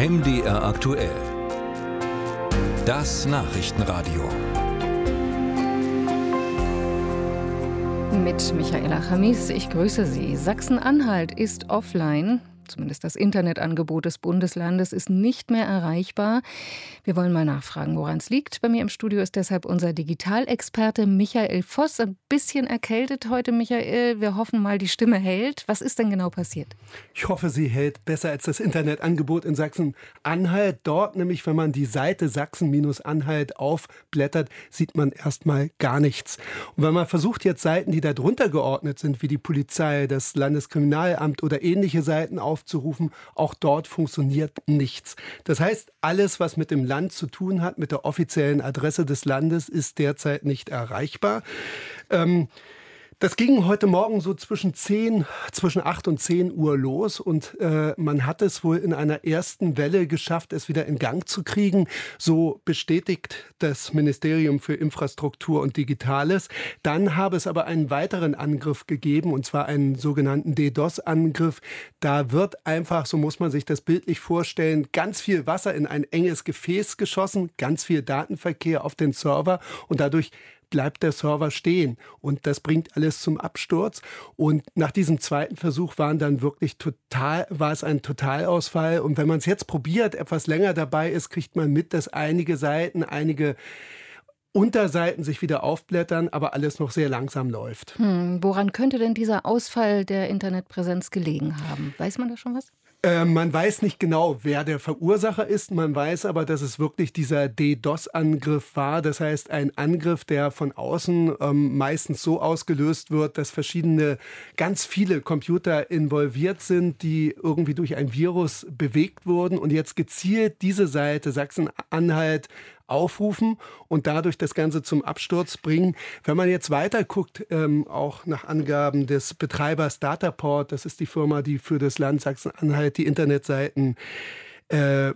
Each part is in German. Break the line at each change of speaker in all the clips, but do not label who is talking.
MDR aktuell. Das Nachrichtenradio.
Mit Michaela Chamis, ich grüße Sie. Sachsen-Anhalt ist offline. Zumindest das Internetangebot des Bundeslandes ist nicht mehr erreichbar. Wir wollen mal nachfragen, woran es liegt. Bei mir im Studio ist deshalb unser Digitalexperte Michael Voss. Ein bisschen erkältet heute, Michael. Wir hoffen mal, die Stimme hält. Was ist denn genau passiert?
Ich hoffe, sie hält besser als das Internetangebot in Sachsen-Anhalt. Dort nämlich, wenn man die Seite Sachsen-Anhalt aufblättert, sieht man erstmal gar nichts. Und wenn man versucht, jetzt Seiten, die da drunter geordnet sind, wie die Polizei, das Landeskriminalamt oder ähnliche Seiten auf aufzurufen. Auch dort funktioniert nichts. Das heißt, alles, was mit dem Land zu tun hat, mit der offiziellen Adresse des Landes, ist derzeit nicht erreichbar. Ähm, das ging heute Morgen so zwischen 10, zwischen 8 und 10 Uhr los und äh, man hat es wohl in einer ersten Welle geschafft, es wieder in Gang zu kriegen. So bestätigt das Ministerium für Infrastruktur und Digitales. Dann habe es aber einen weiteren Angriff gegeben und zwar einen sogenannten DDoS-Angriff. Da wird einfach, so muss man sich das bildlich vorstellen, ganz viel Wasser in ein enges Gefäß geschossen, ganz viel Datenverkehr auf den Server und dadurch bleibt der Server stehen. Und das bringt alles zum Absturz. Und nach diesem zweiten Versuch waren dann wirklich total, war es ein Totalausfall. Und wenn man es jetzt probiert, etwas länger dabei ist, kriegt man mit, dass einige Seiten, einige Unterseiten sich wieder aufblättern, aber alles noch sehr langsam läuft.
Hm, woran könnte denn dieser Ausfall der Internetpräsenz gelegen haben? Weiß man da schon was?
Äh, man weiß nicht genau, wer der Verursacher ist. Man weiß aber, dass es wirklich dieser DDoS-Angriff war. Das heißt, ein Angriff, der von außen ähm, meistens so ausgelöst wird, dass verschiedene, ganz viele Computer involviert sind, die irgendwie durch ein Virus bewegt wurden und jetzt gezielt diese Seite Sachsen-Anhalt aufrufen und dadurch das Ganze zum Absturz bringen. Wenn man jetzt weiter guckt, ähm, auch nach Angaben des Betreibers Dataport, das ist die Firma, die für das Land Sachsen-Anhalt die Internetseiten äh,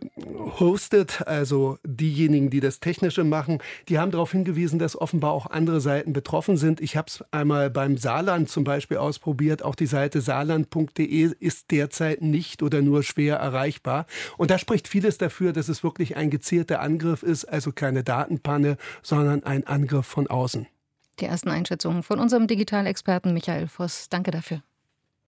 hostet, also diejenigen, die das Technische machen, die haben darauf hingewiesen, dass offenbar auch andere Seiten betroffen sind. Ich habe es einmal beim Saarland zum Beispiel ausprobiert. Auch die Seite saarland.de ist derzeit nicht oder nur schwer erreichbar. Und da spricht vieles dafür, dass es wirklich ein gezielter Angriff ist, also keine Datenpanne, sondern ein Angriff von außen.
Die ersten Einschätzungen von unserem Digitalexperten Michael Voss. Danke dafür.